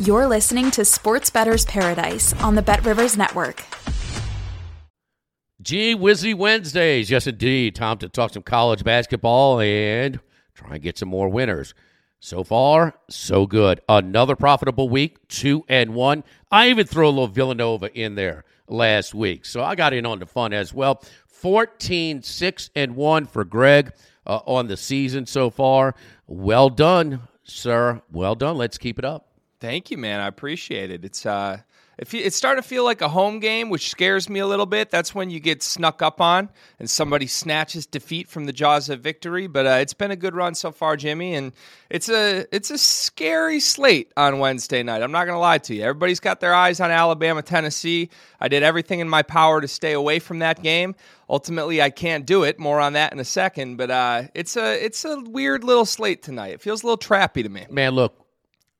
You're listening to Sports Bettor's Paradise on the Bet Rivers Network. G-Wizzy Wednesdays. Yes, indeed. Time to talk some college basketball and try and get some more winners. So far, so good. Another profitable week, two and one. I even threw a little Villanova in there last week. So I got in on the fun as well. 14, 6 and 1 for Greg uh, on the season so far. Well done, sir. Well done. Let's keep it up. Thank you, man. I appreciate it. It's uh, it's starting to feel like a home game, which scares me a little bit. That's when you get snuck up on and somebody snatches defeat from the jaws of victory. But uh, it's been a good run so far, Jimmy, and it's a it's a scary slate on Wednesday night. I'm not going to lie to you. Everybody's got their eyes on Alabama, Tennessee. I did everything in my power to stay away from that game. Ultimately, I can't do it. More on that in a second. But uh, it's a it's a weird little slate tonight. It feels a little trappy to me. Man, look,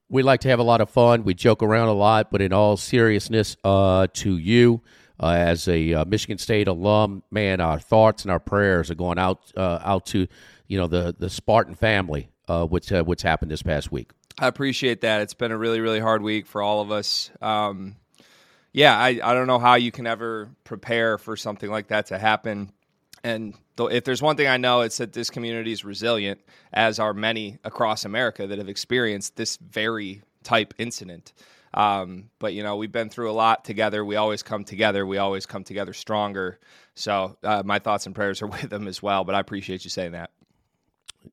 we like to have a lot of fun. We joke around a lot, but in all seriousness, uh, to you uh, as a uh, Michigan State alum, man, our thoughts and our prayers are going out uh, out to you know the the Spartan family. Uh, what's uh, what's happened this past week? I appreciate that. It's been a really really hard week for all of us. Um, yeah, I, I don't know how you can ever prepare for something like that to happen. And if there's one thing I know, it's that this community is resilient, as are many across America that have experienced this very type incident. Um, but you know, we've been through a lot together. We always come together. We always come together stronger. So uh, my thoughts and prayers are with them as well. But I appreciate you saying that.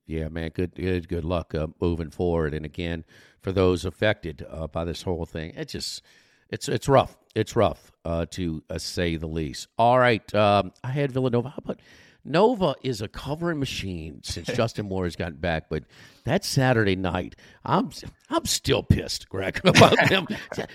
Yeah, man. Good, good, good luck uh, moving forward. And again, for those affected uh, by this whole thing, it just it's it's rough. It's rough uh, to uh, say the least. All right, um, I had Villanova. How about Nova is a covering machine since Justin Moore has gotten back, but that Saturday night, I'm I'm still pissed, Greg, about them.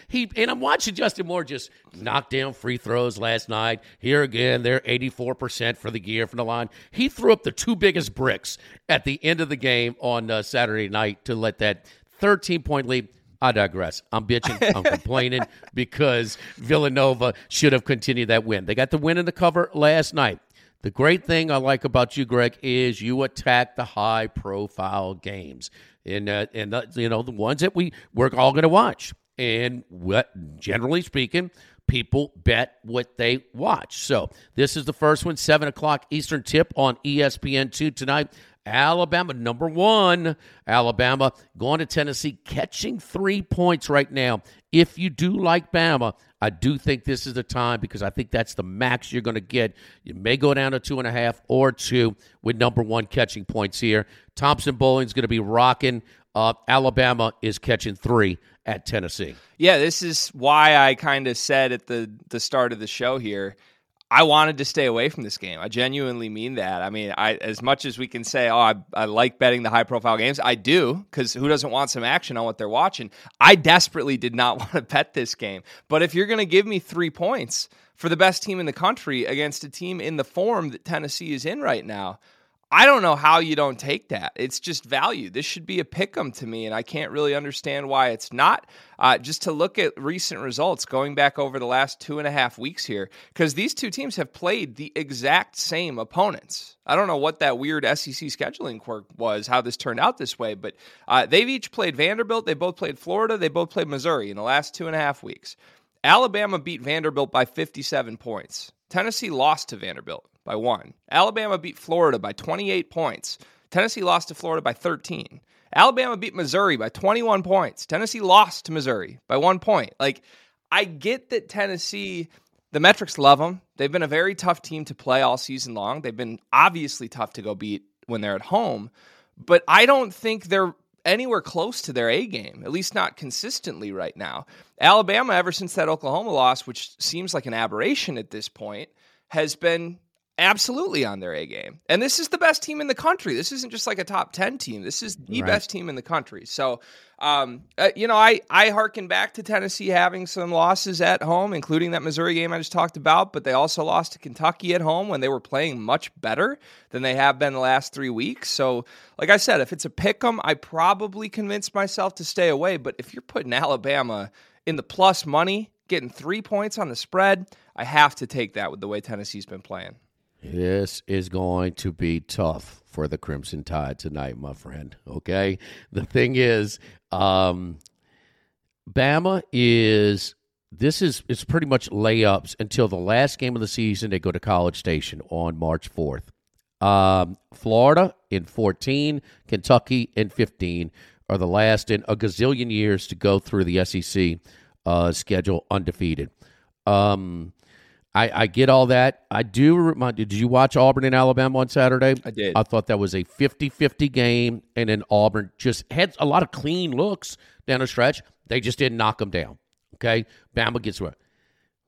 He and I'm watching Justin Moore just knock down free throws last night. Here again, they're 84 percent for the gear from the line. He threw up the two biggest bricks at the end of the game on uh, Saturday night to let that 13 point lead. I digress. I'm bitching. I'm complaining because Villanova should have continued that win. They got the win in the cover last night. The great thing I like about you, Greg, is you attack the high profile games. And, uh, and the, you know, the ones that we, we're all going to watch. And what, generally speaking, people bet what they watch. So this is the first one, 7 o'clock Eastern tip on ESPN2 tonight. Alabama, number one. Alabama going to Tennessee, catching three points right now. If you do like Bama, I do think this is the time because I think that's the max you're going to get. You may go down to two and a half or two with number one catching points here. Thompson-Boling going to be rocking. Uh, Alabama is catching three at Tennessee. Yeah, this is why I kind of said at the the start of the show here I wanted to stay away from this game. I genuinely mean that. I mean, I as much as we can say, oh, I, I like betting the high profile games, I do because who doesn't want some action on what they're watching? I desperately did not want to bet this game. But if you're going to give me three points for the best team in the country against a team in the form that Tennessee is in right now, I don't know how you don't take that. It's just value. This should be a pick 'em to me, and I can't really understand why it's not. Uh, just to look at recent results going back over the last two and a half weeks here, because these two teams have played the exact same opponents. I don't know what that weird SEC scheduling quirk was, how this turned out this way, but uh, they've each played Vanderbilt, they both played Florida, they both played Missouri in the last two and a half weeks. Alabama beat Vanderbilt by 57 points. Tennessee lost to Vanderbilt by one. Alabama beat Florida by 28 points. Tennessee lost to Florida by 13. Alabama beat Missouri by 21 points. Tennessee lost to Missouri by one point. Like, I get that Tennessee The metrics love them. They've been a very tough team to play all season long. They've been obviously tough to go beat when they're at home, but I don't think they're anywhere close to their A game, at least not consistently right now. Alabama, ever since that Oklahoma loss, which seems like an aberration at this point, has been absolutely on their A game. And this is the best team in the country. This isn't just like a top 10 team. This is the right. best team in the country. So, um, uh, you know, I, I harken back to Tennessee having some losses at home, including that Missouri game I just talked about, but they also lost to Kentucky at home when they were playing much better than they have been the last three weeks. So, like I said, if it's a pick 'em, I probably convince myself to stay away. But if you're putting Alabama in the plus money, getting three points on the spread, I have to take that with the way Tennessee's been playing. This is going to be tough for the Crimson Tide tonight, my friend. Okay. The thing is, um, Bama is this is it's pretty much layups until the last game of the season. They go to College Station on March fourth. Um, Florida in fourteen, Kentucky in fifteen are the last in a gazillion years to go through the SEC uh, schedule undefeated. Um, I, I get all that. I do remind did you watch Auburn and Alabama on Saturday? I did. I thought that was a 50-50 game and then Auburn just had a lot of clean looks down the stretch. They just didn't knock them down. Okay? Bama gets where.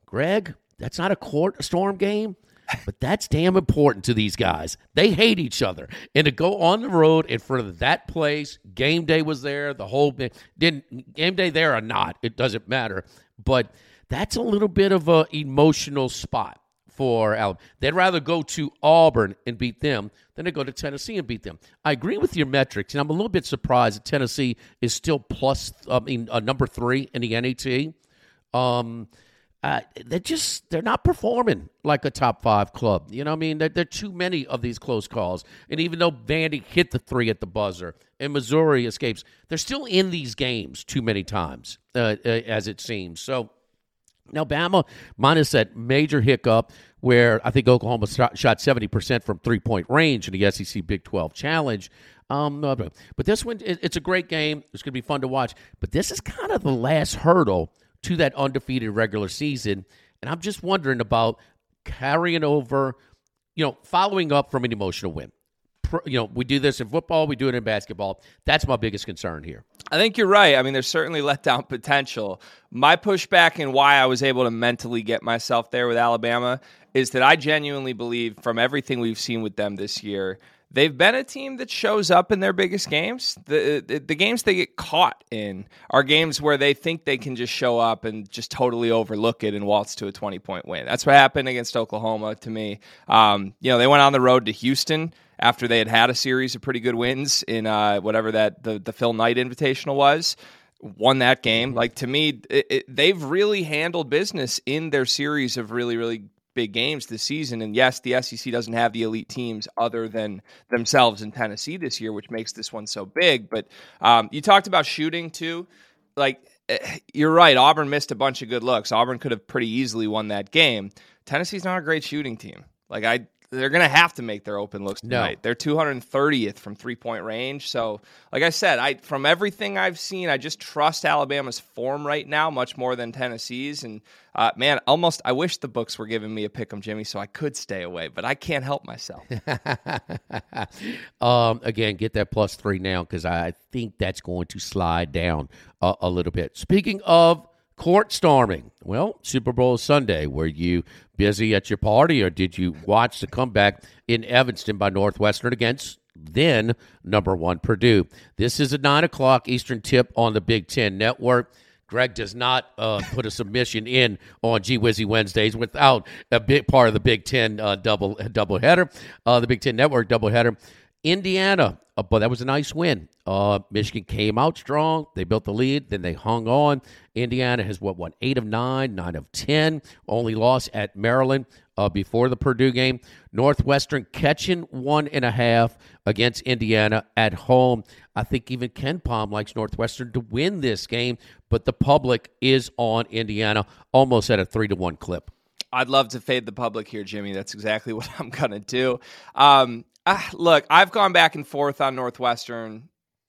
Greg, that's not a court storm game, but that's damn important to these guys. They hate each other. And to go on the road in front of that place, game day was there, the whole didn't game day there or not, it doesn't matter. But that's a little bit of an emotional spot for Alabama. They'd rather go to Auburn and beat them than to go to Tennessee and beat them. I agree with your metrics, and I'm a little bit surprised that Tennessee is still plus, I mean, uh, number three in the NET. Um, uh, they're just they're not performing like a top five club. You know, what I mean, there, there are too many of these close calls. And even though Vandy hit the three at the buzzer and Missouri escapes, they're still in these games too many times, uh, uh as it seems. So now, Bama minus that major hiccup where I think Oklahoma shot 70% from three point range in the SEC Big 12 Challenge. Um, but this one, it's a great game. It's going to be fun to watch. But this is kind of the last hurdle to that undefeated regular season. And I'm just wondering about carrying over, you know, following up from an emotional win you know, we do this in football, we do it in basketball. That's my biggest concern here. I think you're right. I mean, there's certainly letdown potential. My pushback and why I was able to mentally get myself there with Alabama is that I genuinely believe, from everything we've seen with them this year, they've been a team that shows up in their biggest games. The, the, the games they get caught in are games where they think they can just show up and just totally overlook it and waltz to a 20 point win. That's what happened against Oklahoma to me. Um, you know, they went on the road to Houston after they had had a series of pretty good wins in uh, whatever that the, the Phil Knight Invitational was. Won that game. Mm-hmm. Like to me, it, it, they've really handled business in their series of really, really big games this season. And yes, the SEC doesn't have the elite teams other than themselves in Tennessee this year, which makes this one so big. But um, you talked about shooting too. Like eh, you're right, Auburn missed a bunch of good looks. Auburn could have pretty easily won that game. Tennessee's not a great shooting team. Like I they're going to have to make their open looks tonight. No. They're 230th from three point range. So, like I said, I from everything I've seen, I just trust Alabama's form right now much more than Tennessee's. And uh, man, almost I wish the books were giving me a pick 'em, Jimmy, so I could stay away, but I can't help myself. um, again, get that plus three now because I think that's going to slide down a, a little bit. Speaking of court storming. Well, Super Bowl Sunday. Were you busy at your party or did you watch the comeback in Evanston by Northwestern against then number one Purdue? This is a 9 o'clock Eastern tip on the Big Ten Network. Greg does not uh, put a submission in on G Wizzy Wednesdays without a big part of the Big Ten uh, double double header, uh, the Big Ten Network double header. Indiana, uh, but that was a nice win. Uh, Michigan came out strong. They built the lead. Then they hung on. Indiana has what won eight of nine, nine of ten. Only loss at Maryland uh, before the Purdue game. Northwestern catching one and a half against Indiana at home. I think even KenPom likes Northwestern to win this game, but the public is on Indiana almost at a three to one clip. I'd love to fade the public here, Jimmy. That's exactly what I'm going to do. Um, uh, look, I've gone back and forth on Northwestern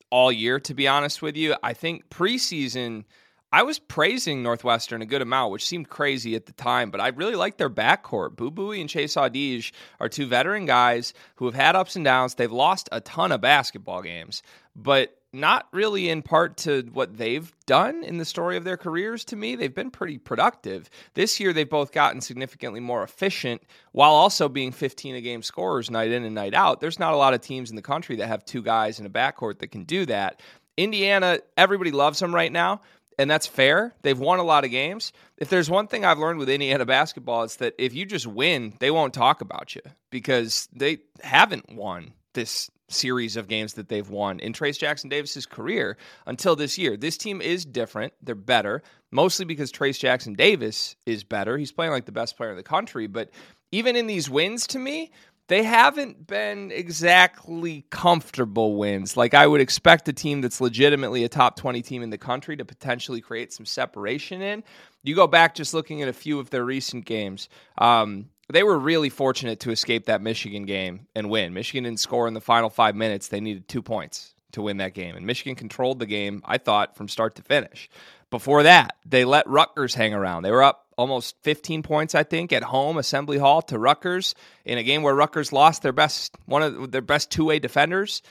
all year, to be honest with you. I think preseason, I was praising Northwestern a good amount, which seemed crazy at the time, but I really like their backcourt. Boo Buie and Chase Audige are two veteran guys who have had ups and downs. They've lost a ton of basketball games, but not really in part to what they've done in the story of their careers to me. They've been pretty productive. This year, they've both gotten significantly more efficient while also being 15 a game scorers night in and night out. There's not a lot of teams in the country that have two guys in a backcourt that can do that. Indiana, everybody loves them right now and that's fair. They've won a lot of games. If there's one thing I've learned with Indiana basketball, it's that if you just win, they won't talk about you because they haven't won this series of games that they've won in Trace Jackson Davis's career until this year. This team is different. They're better, mostly because Trace Jackson Davis is better. He's playing like the best player in the country, but even in these wins to me, they haven't been exactly comfortable wins. Like I would expect a team that's legitimately a top 20 team in the country to potentially create some separation in. You go back just looking at a few of their recent games. Um, they were really fortunate to escape that Michigan game and win. Michigan didn't score in the final five minutes. They needed two points to win that game. And Michigan controlled the game, I thought, from start to finish. Before that, they let Rutgers hang around. They were up almost 15 points, I think, at home, Assembly Hall to Rutgers in a game where Rutgers lost their best one of their best two way defenders,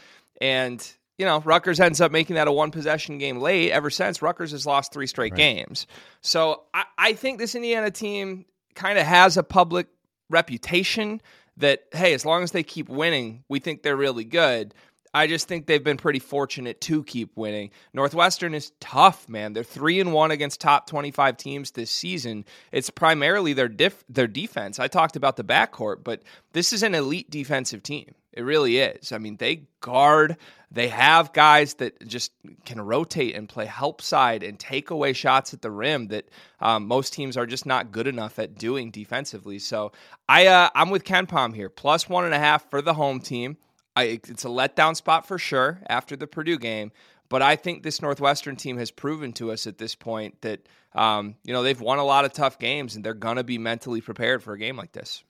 and you know Rutgers ends up making that a one possession game late. Ever since Rutgers has lost three straight right. games, so I, I think this Indiana team kind of has a public reputation that hey, as long as they keep winning, we think they're really good. I just think they've been pretty fortunate to keep winning. Northwestern is tough, man. They're three and one against top twenty-five teams this season. It's primarily their dif- their defense. I talked about the backcourt, but this is an elite defensive team. It really is. I mean, they guard. They have guys that just can rotate and play help side and take away shots at the rim that um, most teams are just not good enough at doing defensively. So I uh, I'm with KenPom here, plus one and a half for the home team. I, it's a letdown spot for sure after the Purdue game. But I think this Northwestern team has proven to us at this point that um, you know they've won a lot of tough games and they're to be mentally prepared for a game like this.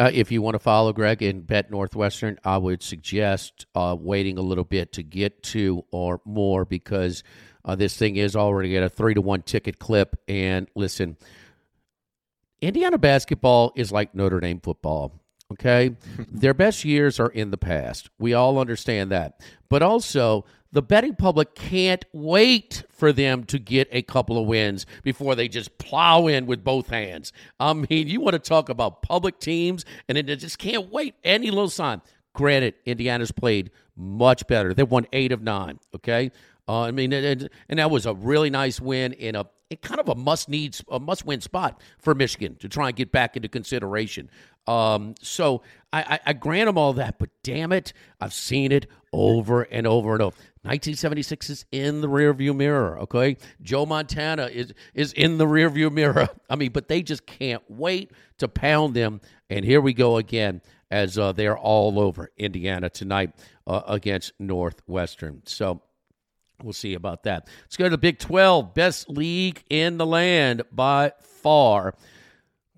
Uh, if you want to follow Greg and bet Northwestern, I would suggest uh, waiting a little bit to get to or more because uh, this thing is already at a three to one ticket clip. And listen, Indiana basketball is like Notre Dame football. Okay. Their best years are in the past. We all understand that. But also, the betting public can't wait for them to get a couple of wins before they just plow in with both hands. I mean, you want to talk about public teams, and they just can't wait any little sign. Granted, Indiana's played much better. They won eight of nine. Okay. Uh, I mean, and, and that was a really nice win in a kind of a must need a must win spot for Michigan to try and get back into consideration. Um, so I, I, I grant them all that, but damn it, I've seen it over and over and over. 1976 is in the rearview mirror. Okay, Joe Montana is is in the rearview mirror. I mean, but they just can't wait to pound them. And here we go again as uh, they're all over Indiana tonight uh, against Northwestern. So we'll see about that. Let's go to the Big 12, best league in the land by far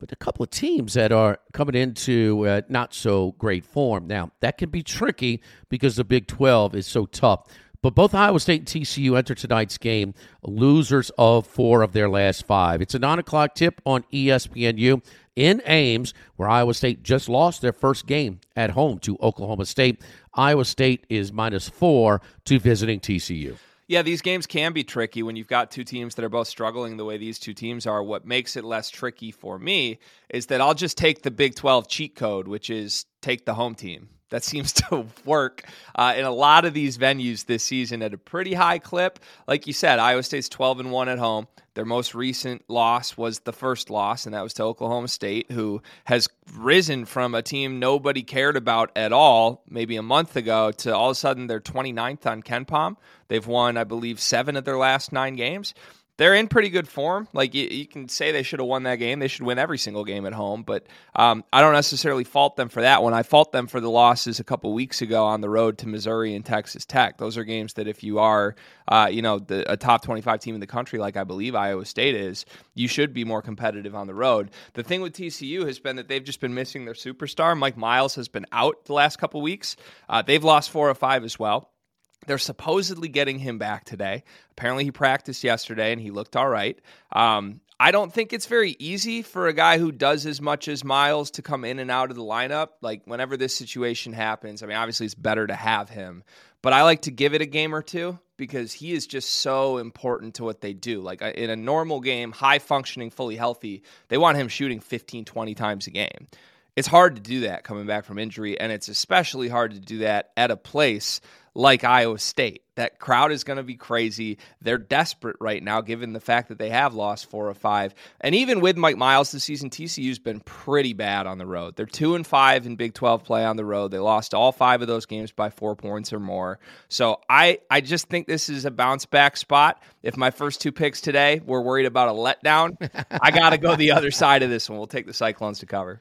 but a couple of teams that are coming into uh, not so great form. Now, that can be tricky because the Big 12 is so tough. But both Iowa State and TCU enter tonight's game losers of four of their last five. It's a 9 o'clock tip on ESPNU in Ames, where Iowa State just lost their first game at home to Oklahoma State. Iowa State is minus four to visiting TCU. Yeah, these games can be tricky when you've got two teams that are both struggling the way these two teams are. What makes it less tricky for me is that I'll just take the Big 12 cheat code, which is take the home team. That seems to work uh, in a lot of these venues this season at a pretty high clip. Like you said, Iowa State's 12 and 1 at home. Their most recent loss was the first loss, and that was to Oklahoma State, who has risen from a team nobody cared about at all maybe a month ago to all of a sudden they're 29th on KenPom. They've won, I believe, seven of their last nine games they're in pretty good form. Like you, you can say they should have won that game. They should win every single game at home, but um, I don't necessarily fault them for that one. I fault them for the losses a couple weeks ago on the road to Missouri and Texas Tech. Those are games that if you are, uh, you know, the, a top twenty-five team in the country, like I believe Iowa State is, you should be more competitive on the road. The thing with TCU has been that they've just been missing their superstar. Mike Miles has been out the last couple weeks. Uh, they've lost four or five as well. They're supposedly getting him back today. Apparently, he practiced yesterday and he looked all right. Um, I don't think it's very easy for a guy who does as much as Miles to come in and out of the lineup. Like, whenever this situation happens, I mean, obviously, it's better to have him, but I like to give it a game or two because he is just so important to what they do. Like, in a normal game, high functioning, fully healthy, they want him shooting 15, 20 times a game. It's hard to do that coming back from injury, and it's especially hard to do that at a place like Iowa State. That crowd is going to be crazy. They're desperate right now, given the fact that they have lost four or five. And even with Mike Miles this season, TCU's been pretty bad on the road. They're two and five in Big 12 play on the road. They lost all five of those games by four points or more. So I, I just think this is a bounce back spot. If my first two picks today were worried about a letdown, I got to go the other side of this one. We'll take the Cyclones to cover.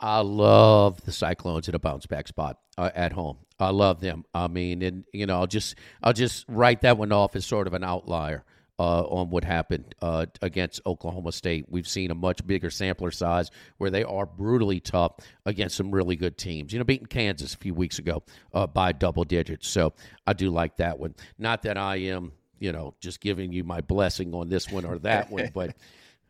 I love the Cyclones in a bounce back spot uh, at home. I love them. I mean, and you know, I'll just I'll just write that one off as sort of an outlier uh, on what happened uh, against Oklahoma State. We've seen a much bigger sampler size where they are brutally tough against some really good teams. You know, beating Kansas a few weeks ago uh, by double digits. So I do like that one. Not that I am, you know, just giving you my blessing on this one or that one, but.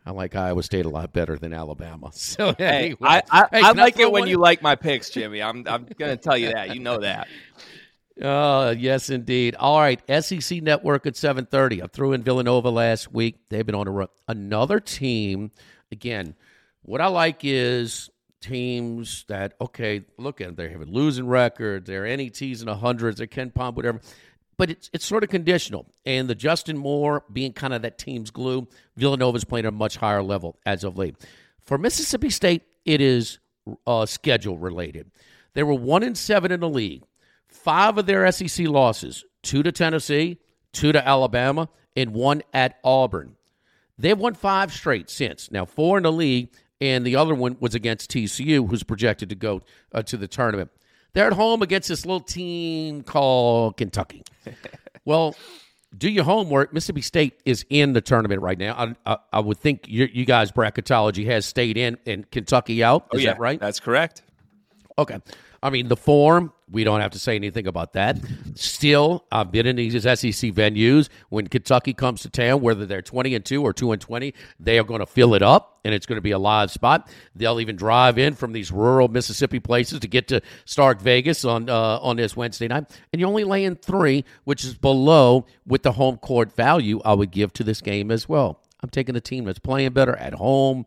I like Iowa State a lot better than Alabama. So hey, I, I, hey, I like it when you like my picks, Jimmy. I'm I'm going to tell you that. You know that. Uh, yes, indeed. All right, SEC Network at 7:30. I threw in Villanova last week. They've been on a run. Another team. Again, what I like is teams that okay, look at them. They have a losing record. They're NETs in the hundreds. They're KenPom, whatever but it's it's sort of conditional. And the Justin Moore being kind of that team's glue, Villanova's playing at a much higher level as of late. For Mississippi State, it is uh, schedule related. They were one in seven in the league. Five of their SEC losses: two to Tennessee, two to Alabama, and one at Auburn. They've won five straight since. Now four in the league, and the other one was against TCU, who's projected to go uh, to the tournament. They're at home against this little team called Kentucky. well, do your homework. Mississippi State is in the tournament right now. I, I, I would think you, you, guys' bracketology has stayed in and Kentucky out. Oh, is oh, yeah. that right? That's correct. Okay. I mean, the form, we don't have to say anything about that. Still, I've been in these SEC venues. When Kentucky comes to town, whether they're 20 and 2 or 2 and 20, they are going to fill it up, and it's going to be a live spot. They'll even drive in from these rural Mississippi places to get to Stark Vegas on, uh, on this Wednesday night. And you're only laying three, which is below with the home court value I would give to this game as well. I'm taking a team that's playing better at home.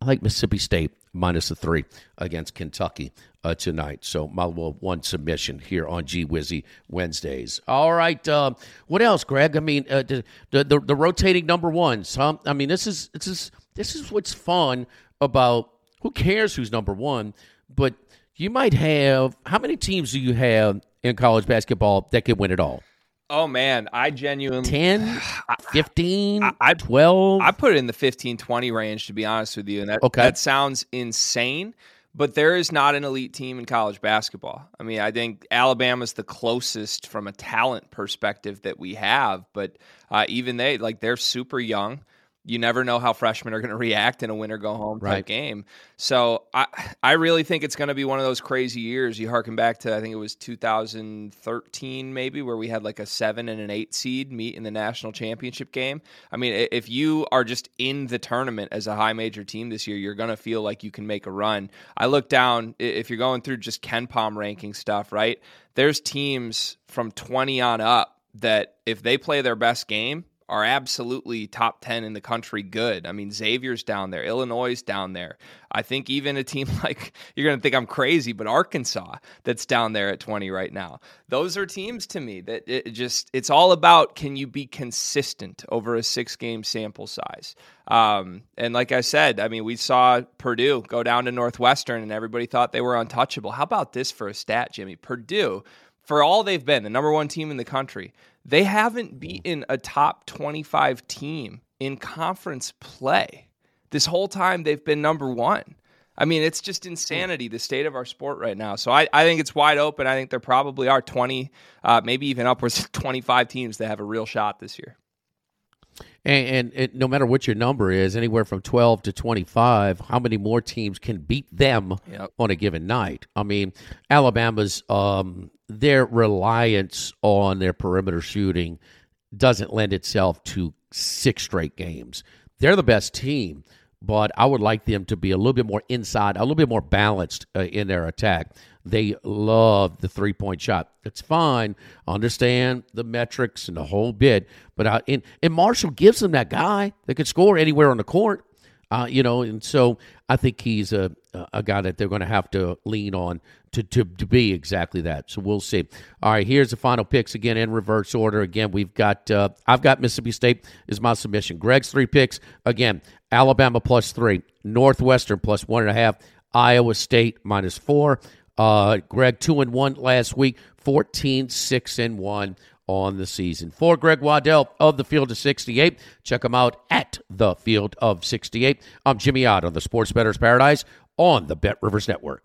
I like Mississippi State minus the three against Kentucky uh, tonight. So my one submission here on G Wizzy Wednesdays. All right, uh, what else, Greg? I mean, uh, the, the, the rotating number ones. Huh? I mean, this is this is this is what's fun about. Who cares who's number one? But you might have how many teams do you have in college basketball that could win it all? Oh man, I genuinely 10, 15, I, I, 12. I put it in the 15 20 range to be honest with you and that okay. that sounds insane, but there is not an elite team in college basketball. I mean, I think Alabama's the closest from a talent perspective that we have, but uh, even they like they're super young you never know how freshmen are going to react in a win or go home type right. game. So I I really think it's going to be one of those crazy years. You harken back to I think it was 2013 maybe where we had like a 7 and an 8 seed meet in the national championship game. I mean, if you are just in the tournament as a high major team this year, you're going to feel like you can make a run. I look down if you're going through just KenPom ranking stuff, right? There's teams from 20 on up that if they play their best game, are absolutely top 10 in the country good. I mean, Xavier's down there, Illinois down there. I think even a team like, you're going to think I'm crazy, but Arkansas that's down there at 20 right now. Those are teams to me that it just, it's all about can you be consistent over a six game sample size? Um, and like I said, I mean, we saw Purdue go down to Northwestern and everybody thought they were untouchable. How about this for a stat, Jimmy? Purdue, for all they've been, the number one team in the country, they haven't beaten a top 25 team in conference play. This whole time they've been number one. I mean, it's just insanity, the state of our sport right now. So I, I think it's wide open. I think there probably are 20, uh, maybe even upwards of 25 teams that have a real shot this year. And, and, no matter what your number is, anywhere from 12 to 25, how many more teams can beat them yep. on a given night? I mean, Alabama's um, their reliance on their perimeter shooting doesn't lend itself to six straight games. They're the best team, but I would like them to be a little bit more inside, a little bit more balanced uh, in their attack. They love the three point shot. It's fine. Understand the metrics and the whole bit. But uh, and, and Marshall gives them that guy that could score anywhere on the court. Uh, you know, and so I think he's a a guy that they're going to have to lean on to, to, to be exactly that. So we'll see. All right, here's the final picks again in reverse order. Again, we've got uh, I've got Mississippi State is my submission. Greg's three picks again: Alabama plus three, Northwestern plus one and a half, Iowa State minus four. Uh, Greg two and one last week, 14, 6 and one on the season. For Greg Waddell of the Field of 68, check him out at the Field of 68. I'm Jimmy Ott on the Sports Bettor's Paradise on the Bet Rivers Network.